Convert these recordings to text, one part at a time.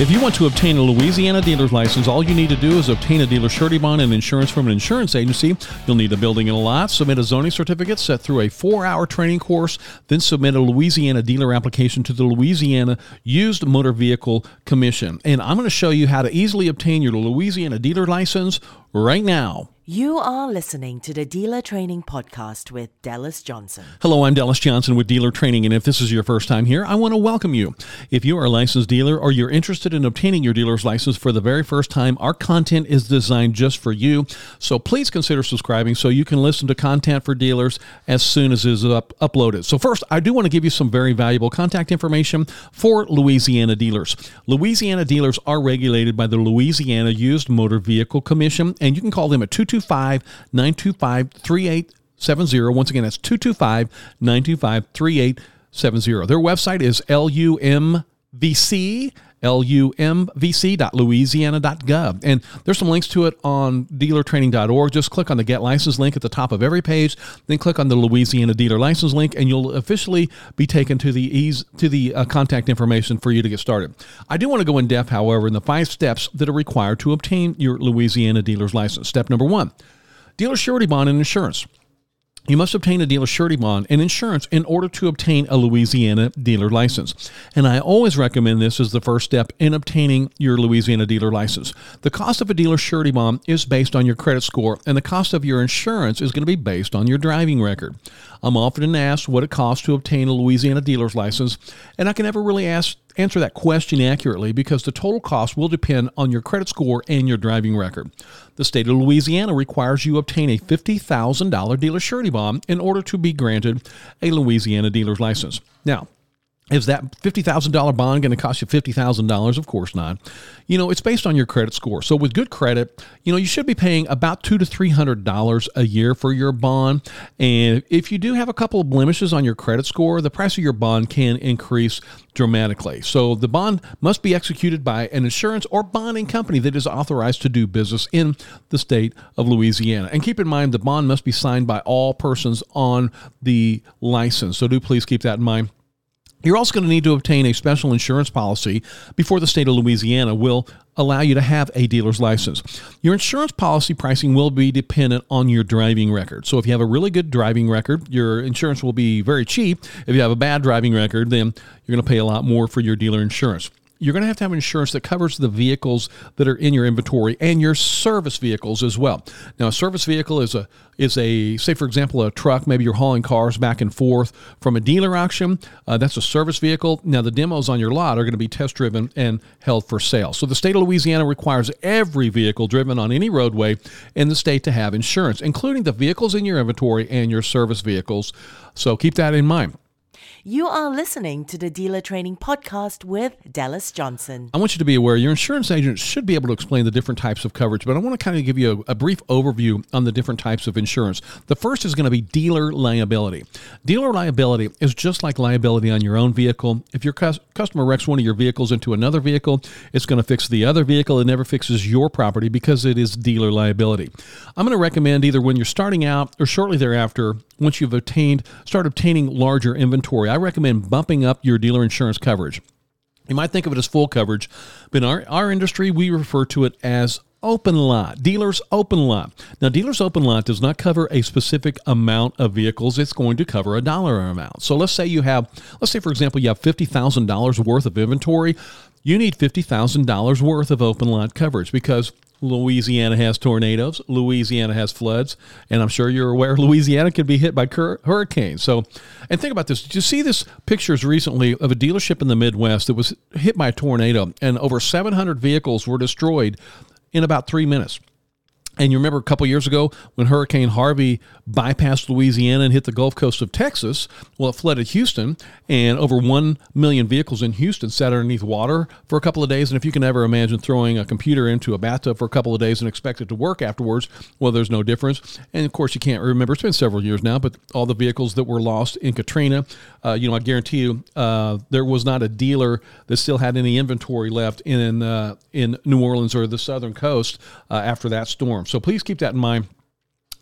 If you want to obtain a Louisiana dealer's license, all you need to do is obtain a dealer surety bond and insurance from an insurance agency. You'll need a building and a lot, submit a zoning certificate, set through a four hour training course, then submit a Louisiana dealer application to the Louisiana Used Motor Vehicle Commission. And I'm going to show you how to easily obtain your Louisiana dealer license right now. You are listening to the Dealer Training Podcast with Dallas Johnson. Hello, I'm Dallas Johnson with Dealer Training, and if this is your first time here, I want to welcome you. If you are a licensed dealer or you're interested in obtaining your dealer's license for the very first time, our content is designed just for you. So please consider subscribing so you can listen to content for dealers as soon as it is up, uploaded. So, first, I do want to give you some very valuable contact information for Louisiana dealers. Louisiana dealers are regulated by the Louisiana Used Motor Vehicle Commission, and you can call them at 222 225 925 3870. Once again, that's 225 925 3870. Their website is LUMVC lumvc.louisiana.gov. And there's some links to it on dealertraining.org. Just click on the Get License link at the top of every page, then click on the Louisiana Dealer License link, and you'll officially be taken to the ease to the uh, contact information for you to get started. I do want to go in depth, however, in the five steps that are required to obtain your Louisiana dealer's license. Step number one dealer surety bond and insurance. You must obtain a dealer surety bond and insurance in order to obtain a Louisiana dealer license. And I always recommend this as the first step in obtaining your Louisiana dealer license. The cost of a dealer surety bond is based on your credit score, and the cost of your insurance is going to be based on your driving record. I'm often asked what it costs to obtain a Louisiana dealer's license, and I can never really ask, answer that question accurately because the total cost will depend on your credit score and your driving record. The state of Louisiana requires you obtain a $50,000 dealer surety bond in order to be granted a Louisiana dealer's license. Now, is that $50,000 bond going to cost you $50,000? Of course not. You know, it's based on your credit score. So with good credit, you know, you should be paying about two to $300 a year for your bond. And if you do have a couple of blemishes on your credit score, the price of your bond can increase dramatically. So the bond must be executed by an insurance or bonding company that is authorized to do business in the state of Louisiana. And keep in mind, the bond must be signed by all persons on the license. So do please keep that in mind. You're also going to need to obtain a special insurance policy before the state of Louisiana will allow you to have a dealer's license. Your insurance policy pricing will be dependent on your driving record. So if you have a really good driving record, your insurance will be very cheap. If you have a bad driving record, then you're going to pay a lot more for your dealer insurance you're going to have to have insurance that covers the vehicles that are in your inventory and your service vehicles as well. Now, a service vehicle is a is a say for example a truck. Maybe you're hauling cars back and forth from a dealer auction. Uh, that's a service vehicle. Now, the demos on your lot are going to be test driven and held for sale. So, the state of Louisiana requires every vehicle driven on any roadway in the state to have insurance, including the vehicles in your inventory and your service vehicles. So, keep that in mind. You are listening to the Dealer Training Podcast with Dallas Johnson. I want you to be aware your insurance agent should be able to explain the different types of coverage, but I want to kind of give you a, a brief overview on the different types of insurance. The first is going to be dealer liability. Dealer liability is just like liability on your own vehicle. If your cu- customer wrecks one of your vehicles into another vehicle, it's going to fix the other vehicle. It never fixes your property because it is dealer liability. I'm going to recommend either when you're starting out or shortly thereafter, once you've obtained, start obtaining larger inventory. I recommend bumping up your dealer insurance coverage. You might think of it as full coverage, but in our, our industry, we refer to it as open lot. Dealer's open lot. Now, dealer's open lot does not cover a specific amount of vehicles. It's going to cover a dollar amount. So let's say you have, let's say, for example, you have $50,000 worth of inventory. You need $50,000 worth of open lot coverage because Louisiana has tornadoes. Louisiana has floods, and I'm sure you're aware Louisiana could be hit by cur- hurricanes. So, and think about this: did you see this pictures recently of a dealership in the Midwest that was hit by a tornado, and over 700 vehicles were destroyed in about three minutes? And you remember a couple years ago when Hurricane Harvey bypassed Louisiana and hit the Gulf Coast of Texas? Well, it flooded Houston, and over 1 million vehicles in Houston sat underneath water for a couple of days. And if you can ever imagine throwing a computer into a bathtub for a couple of days and expect it to work afterwards, well, there's no difference. And of course, you can't remember. It's been several years now, but all the vehicles that were lost in Katrina, uh, you know, I guarantee you uh, there was not a dealer that still had any inventory left in, uh, in New Orleans or the southern coast uh, after that storm. So please keep that in mind.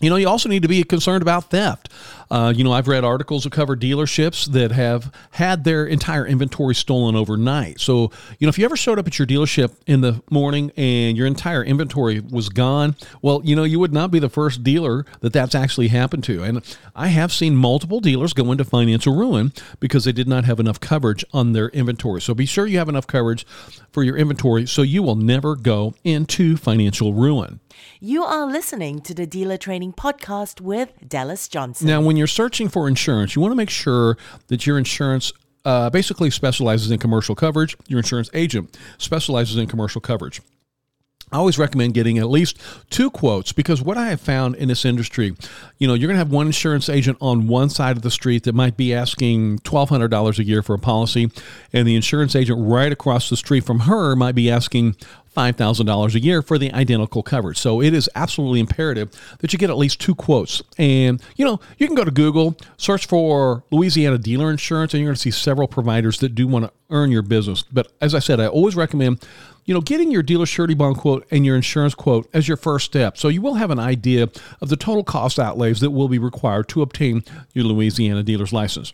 You know, you also need to be concerned about theft. Uh, you know, I've read articles that cover dealerships that have had their entire inventory stolen overnight. So, you know, if you ever showed up at your dealership in the morning and your entire inventory was gone, well, you know, you would not be the first dealer that that's actually happened to. And I have seen multiple dealers go into financial ruin because they did not have enough coverage on their inventory. So be sure you have enough coverage for your inventory so you will never go into financial ruin. You are listening to the Dealer Training Podcast with Dallas Johnson. Now, when you're searching for insurance, you want to make sure that your insurance uh, basically specializes in commercial coverage. Your insurance agent specializes in commercial coverage. I always recommend getting at least two quotes because what I have found in this industry, you know, you're going to have one insurance agent on one side of the street that might be asking $1,200 a year for a policy, and the insurance agent right across the street from her might be asking $5,000 a year for the identical coverage. So it is absolutely imperative that you get at least two quotes. And, you know, you can go to Google, search for Louisiana dealer insurance, and you're going to see several providers that do want to earn your business. But as I said, I always recommend you know, getting your dealer surety bond quote and your insurance quote as your first step. So you will have an idea of the total cost outlays that will be required to obtain your Louisiana dealer's license.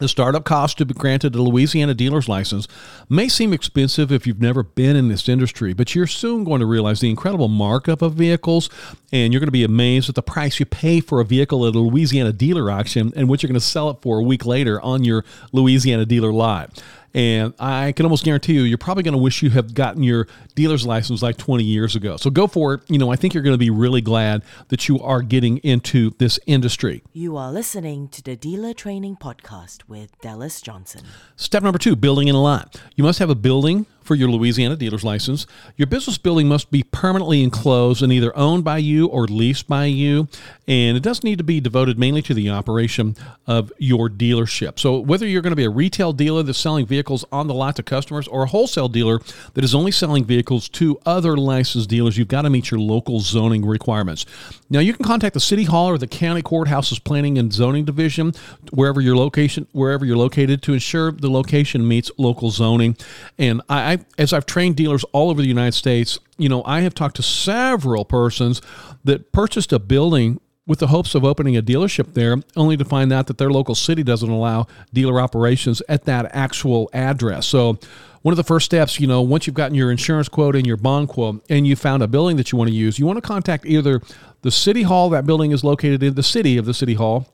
The startup cost to be granted a Louisiana dealer's license may seem expensive if you've never been in this industry, but you're soon going to realize the incredible markup of vehicles, and you're going to be amazed at the price you pay for a vehicle at a Louisiana dealer auction and what you're going to sell it for a week later on your Louisiana dealer lot. And I can almost guarantee you, you're probably going to wish you have gotten your dealer's license like 20 years ago. So go for it. You know, I think you're going to be really glad that you are getting into this industry. You are listening to the Dealer Training Podcast with Dallas Johnson. Step number two building in a lot. You must have a building for your Louisiana dealer's license. Your business building must be permanently enclosed and either owned by you or leased by you. And it does need to be devoted mainly to the operation of your dealership. So, whether you're going to be a retail dealer that's selling vehicles on the lot to customers or a wholesale dealer that is only selling vehicles to other licensed dealers, you've got to meet your local zoning requirements. Now, you can contact the city hall or the county courthouse's planning and zoning division, wherever your location, wherever you're located, to ensure the location meets local zoning. And I, I as I've trained dealers all over the United States, you know, I have talked to several persons that purchased a building with the hopes of opening a dealership there, only to find out that their local city doesn't allow dealer operations at that actual address. So, one of the first steps, you know, once you've gotten your insurance quote and your bond quote, and you found a building that you want to use, you want to contact either the city hall that building is located in, the city of the city hall,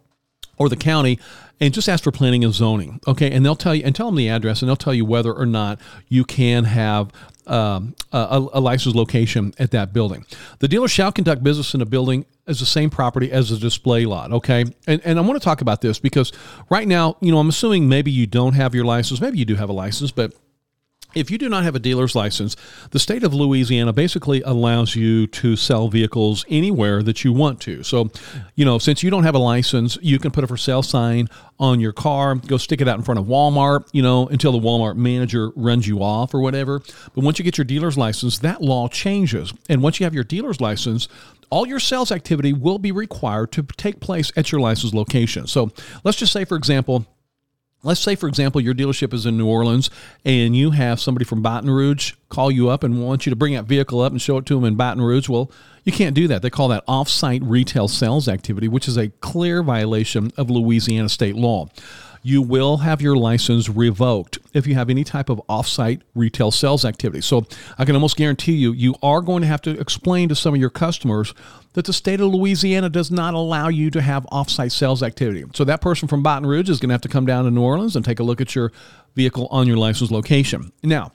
or the county and just ask for planning and zoning. Okay, and they'll tell you and tell them the address, and they'll tell you whether or not you can have um, a, a licensed location at that building. The dealer shall conduct business in a building as the same property as a display lot. Okay, and and I want to talk about this because right now, you know, I'm assuming maybe you don't have your license, maybe you do have a license, but if you do not have a dealer's license, the state of Louisiana basically allows you to sell vehicles anywhere that you want to. So, you know, since you don't have a license, you can put a for sale sign on your car, go stick it out in front of Walmart, you know, until the Walmart manager runs you off or whatever. But once you get your dealer's license, that law changes. And once you have your dealer's license, all your sales activity will be required to take place at your license location. So let's just say, for example, Let's say, for example, your dealership is in New Orleans and you have somebody from Baton Rouge call you up and want you to bring that vehicle up and show it to them in Baton Rouge. Well, you can't do that. They call that off-site retail sales activity, which is a clear violation of Louisiana state law you will have your license revoked if you have any type of offsite retail sales activity. So I can almost guarantee you, you are going to have to explain to some of your customers that the state of Louisiana does not allow you to have offsite sales activity. So that person from Baton Rouge is going to have to come down to New Orleans and take a look at your vehicle on your license location. Now,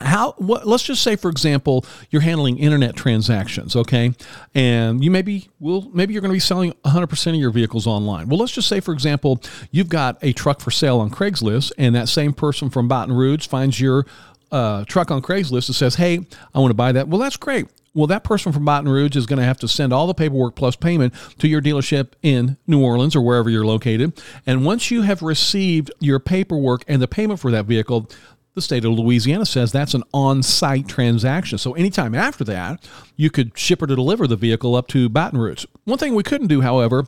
how what, let's just say for example you're handling internet transactions okay? And you maybe will maybe you're going to be selling 100% of your vehicles online. Well let's just say for example you've got a truck for sale on craigslist and that same person from baton rouge finds your uh, truck on craigslist and says hey i want to buy that. Well that's great. Well, that person from Baton Rouge is going to have to send all the paperwork plus payment to your dealership in New Orleans or wherever you're located. And once you have received your paperwork and the payment for that vehicle, the state of Louisiana says that's an on site transaction. So, anytime after that, you could ship or deliver the vehicle up to Baton Rouge. One thing we couldn't do, however,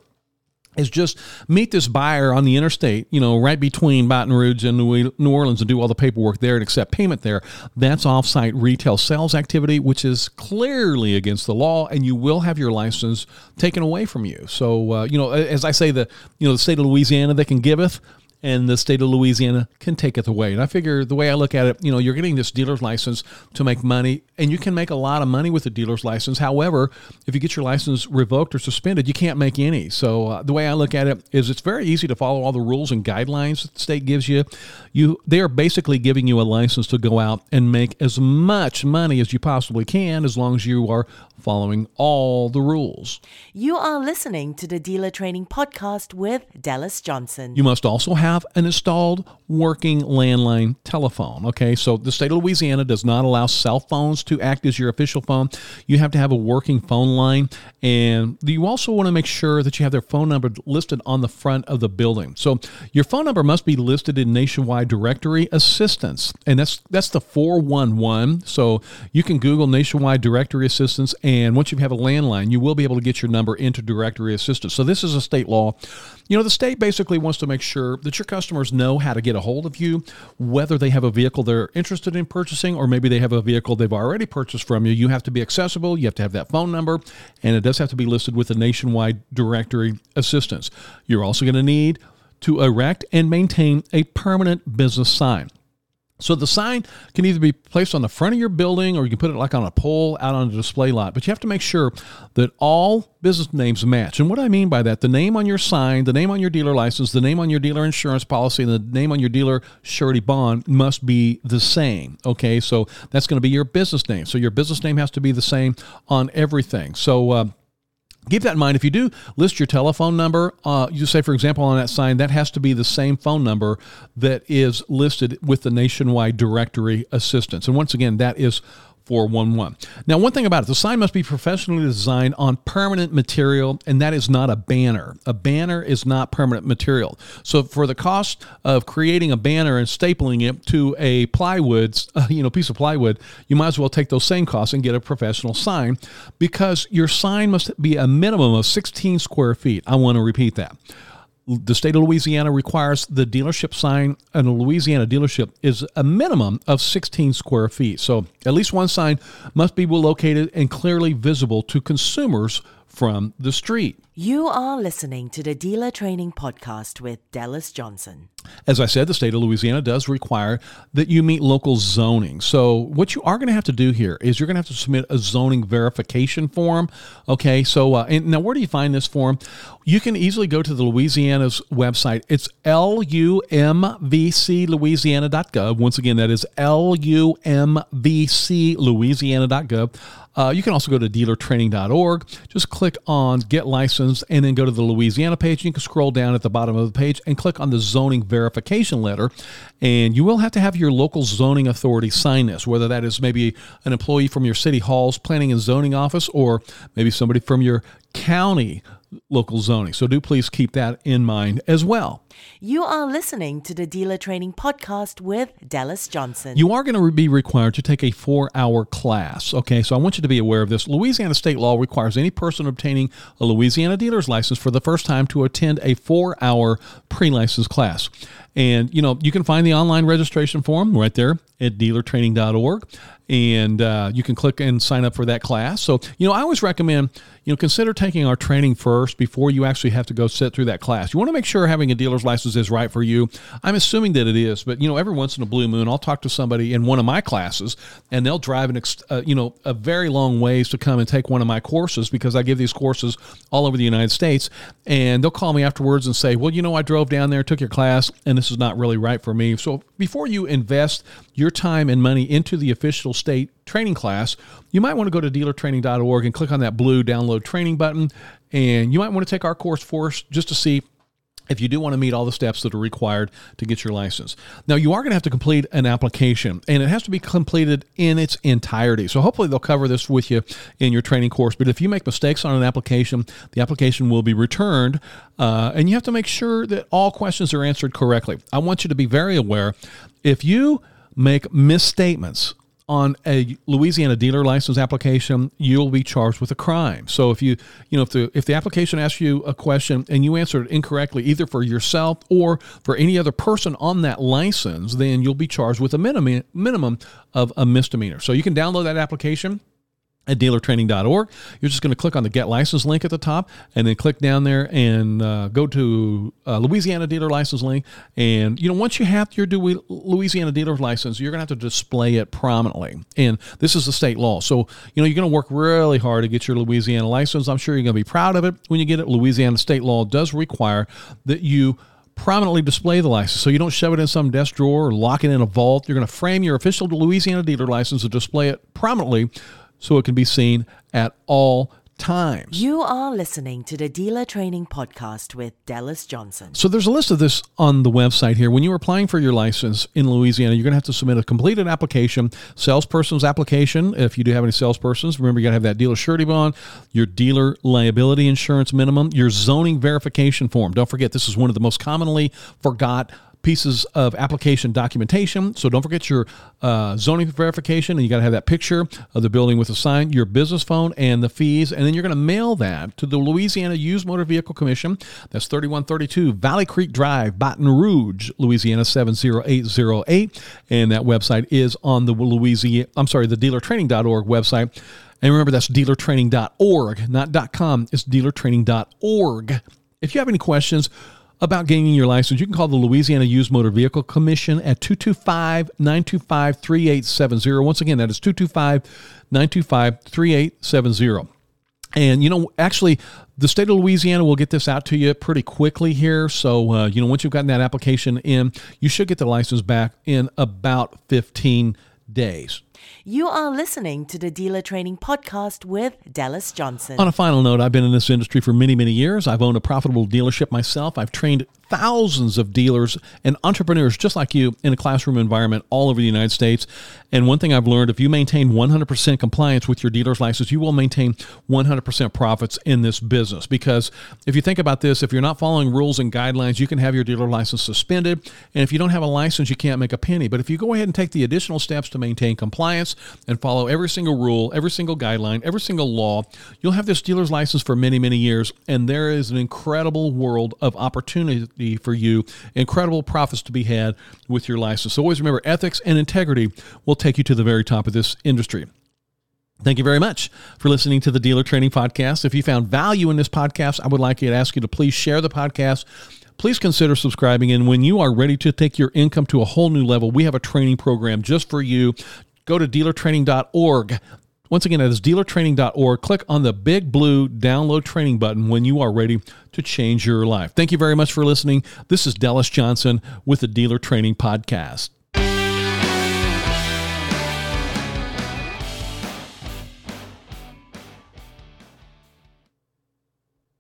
is just meet this buyer on the interstate, you know, right between Baton Rouge and New Orleans and do all the paperwork there and accept payment there. That's offsite retail sales activity, which is clearly against the law, and you will have your license taken away from you. So, uh, you know, as I say, the you know the state of Louisiana that can giveth and the state of Louisiana can take it away. And I figure the way I look at it, you know, you're getting this dealer's license to make money, and you can make a lot of money with the dealer's license. However, if you get your license revoked or suspended, you can't make any. So uh, the way I look at it is, it's very easy to follow all the rules and guidelines that the state gives you. You they are basically giving you a license to go out and make as much money as you possibly can, as long as you are following all the rules. You are listening to the Dealer Training Podcast with Dallas Johnson. You must also have an installed working landline telephone. Okay, so the state of Louisiana does not allow cell phones to act as your official phone. You have to have a working phone line, and you also want to make sure that you have their phone number listed on the front of the building. So your phone number must be listed in Nationwide Directory Assistance, and that's that's the 411. So you can Google Nationwide Directory Assistance and and once you have a landline, you will be able to get your number into directory assistance. So this is a state law. You know, the state basically wants to make sure that your customers know how to get a hold of you, whether they have a vehicle they're interested in purchasing or maybe they have a vehicle they've already purchased from you. You have to be accessible, you have to have that phone number, and it does have to be listed with the nationwide directory assistance. You're also going to need to erect and maintain a permanent business sign. So the sign can either be placed on the front of your building or you can put it like on a pole out on a display lot. But you have to make sure that all business names match. And what I mean by that, the name on your sign, the name on your dealer license, the name on your dealer insurance policy, and the name on your dealer surety bond must be the same. Okay, so that's going to be your business name. So your business name has to be the same on everything. So uh, Keep that in mind. If you do list your telephone number, uh, you say, for example, on that sign, that has to be the same phone number that is listed with the nationwide directory assistance. And once again, that is 411. Now, one thing about it, the sign must be professionally designed on permanent material, and that is not a banner. A banner is not permanent material. So, for the cost of creating a banner and stapling it to a plywood, uh, you know, piece of plywood, you might as well take those same costs and get a professional sign because your sign must be a minimum of 16 square feet. I want to repeat that the state of Louisiana requires the dealership sign and a Louisiana dealership is a minimum of 16 square feet. So at least one sign must be located and clearly visible to consumers from the street. You are listening to the Dealer Training Podcast with Dallas Johnson. As I said, the state of Louisiana does require that you meet local zoning. So, what you are going to have to do here is you're going to have to submit a zoning verification form. Okay, so uh, and now where do you find this form? You can easily go to the Louisiana's website. It's lumvclouisiana.gov. Once again, that is lumvclouisiana.gov. Uh, you can also go to dealertraining.org. Just click on Get Licensed and then go to the Louisiana page. You can scroll down at the bottom of the page and click on the zoning verification letter. And you will have to have your local zoning authority sign this, whether that is maybe an employee from your city hall's planning and zoning office or maybe somebody from your county local zoning. So do please keep that in mind as well. You are listening to the Dealer Training Podcast with Dallas Johnson. You are going to be required to take a four hour class. Okay, so I want you to be aware of this. Louisiana state law requires any person obtaining a Louisiana dealer's license for the first time to attend a four hour pre license class. And, you know, you can find the online registration form right there at dealertraining.org. And uh, you can click and sign up for that class. So, you know, I always recommend, you know, consider taking our training first before you actually have to go sit through that class. You want to make sure having a dealer's license is right for you. I'm assuming that it is, but, you know, every once in a blue moon, I'll talk to somebody in one of my classes and they'll drive, an, uh, you know, a very long ways to come and take one of my courses because I give these courses all over the United States. And they'll call me afterwards and say, well, you know, I drove down there, took your class, and this is not really right for me. So before you invest your time and money into the official state training class, you might want to go to dealertraining.org and click on that blue download training button. And you might want to take our course for us just to see if you do want to meet all the steps that are required to get your license. Now, you are going to have to complete an application, and it has to be completed in its entirety. So, hopefully, they'll cover this with you in your training course. But if you make mistakes on an application, the application will be returned, uh, and you have to make sure that all questions are answered correctly. I want you to be very aware if you make misstatements on a Louisiana dealer license application, you'll be charged with a crime. So if you, you know, if the if the application asks you a question and you answer it incorrectly, either for yourself or for any other person on that license, then you'll be charged with a minimum minimum of a misdemeanor. So you can download that application at dealertraining.org. You're just going to click on the Get License link at the top and then click down there and uh, go to uh, Louisiana Dealer License link. And, you know, once you have your Louisiana Dealer License, you're going to have to display it prominently. And this is the state law. So, you know, you're going to work really hard to get your Louisiana license. I'm sure you're going to be proud of it when you get it. Louisiana state law does require that you prominently display the license so you don't shove it in some desk drawer or lock it in a vault. You're going to frame your official Louisiana dealer license and display it prominently so it can be seen at all times. You are listening to the Dealer Training Podcast with Dallas Johnson. So there's a list of this on the website here. When you're applying for your license in Louisiana, you're going to have to submit a completed application, salesperson's application. If you do have any salespersons, remember you got to have that dealer surety bond, your dealer liability insurance minimum, your zoning verification form. Don't forget, this is one of the most commonly forgot pieces of application documentation. So don't forget your uh, zoning verification, and you got to have that picture of the building with the sign, your business phone, and the fees. And then you're going to mail that to the Louisiana Used Motor Vehicle Commission. That's 3132 Valley Creek Drive, Baton Rouge, Louisiana 70808. And that website is on the Louisiana, I'm sorry, the dealertraining.org website. And remember, that's dealertraining.org, not .com. It's dealertraining.org. If you have any questions, about gaining your license, you can call the Louisiana Used Motor Vehicle Commission at 225 925 3870. Once again, that is 225 925 3870. And, you know, actually, the state of Louisiana will get this out to you pretty quickly here. So, uh, you know, once you've gotten that application in, you should get the license back in about 15 days. You are listening to the Dealer Training Podcast with Dallas Johnson. On a final note, I've been in this industry for many, many years. I've owned a profitable dealership myself. I've trained thousands of dealers and entrepreneurs just like you in a classroom environment all over the United States. And one thing I've learned if you maintain 100% compliance with your dealer's license, you will maintain 100% profits in this business. Because if you think about this, if you're not following rules and guidelines, you can have your dealer license suspended. And if you don't have a license, you can't make a penny. But if you go ahead and take the additional steps to maintain compliance and follow every single rule, every single guideline, every single law, you'll have this dealer's license for many, many years. And there is an incredible world of opportunity for you. Incredible profits to be had with your license. So always remember ethics and integrity will take you to the very top of this industry. Thank you very much for listening to the Dealer Training Podcast. If you found value in this podcast, I would like to ask you to please share the podcast. Please consider subscribing. And when you are ready to take your income to a whole new level, we have a training program just for you. Go to dealertraining.org. Once again, that is dealertraining.org. Click on the big blue download training button when you are ready to change your life. Thank you very much for listening. This is Dallas Johnson with the Dealer Training Podcast.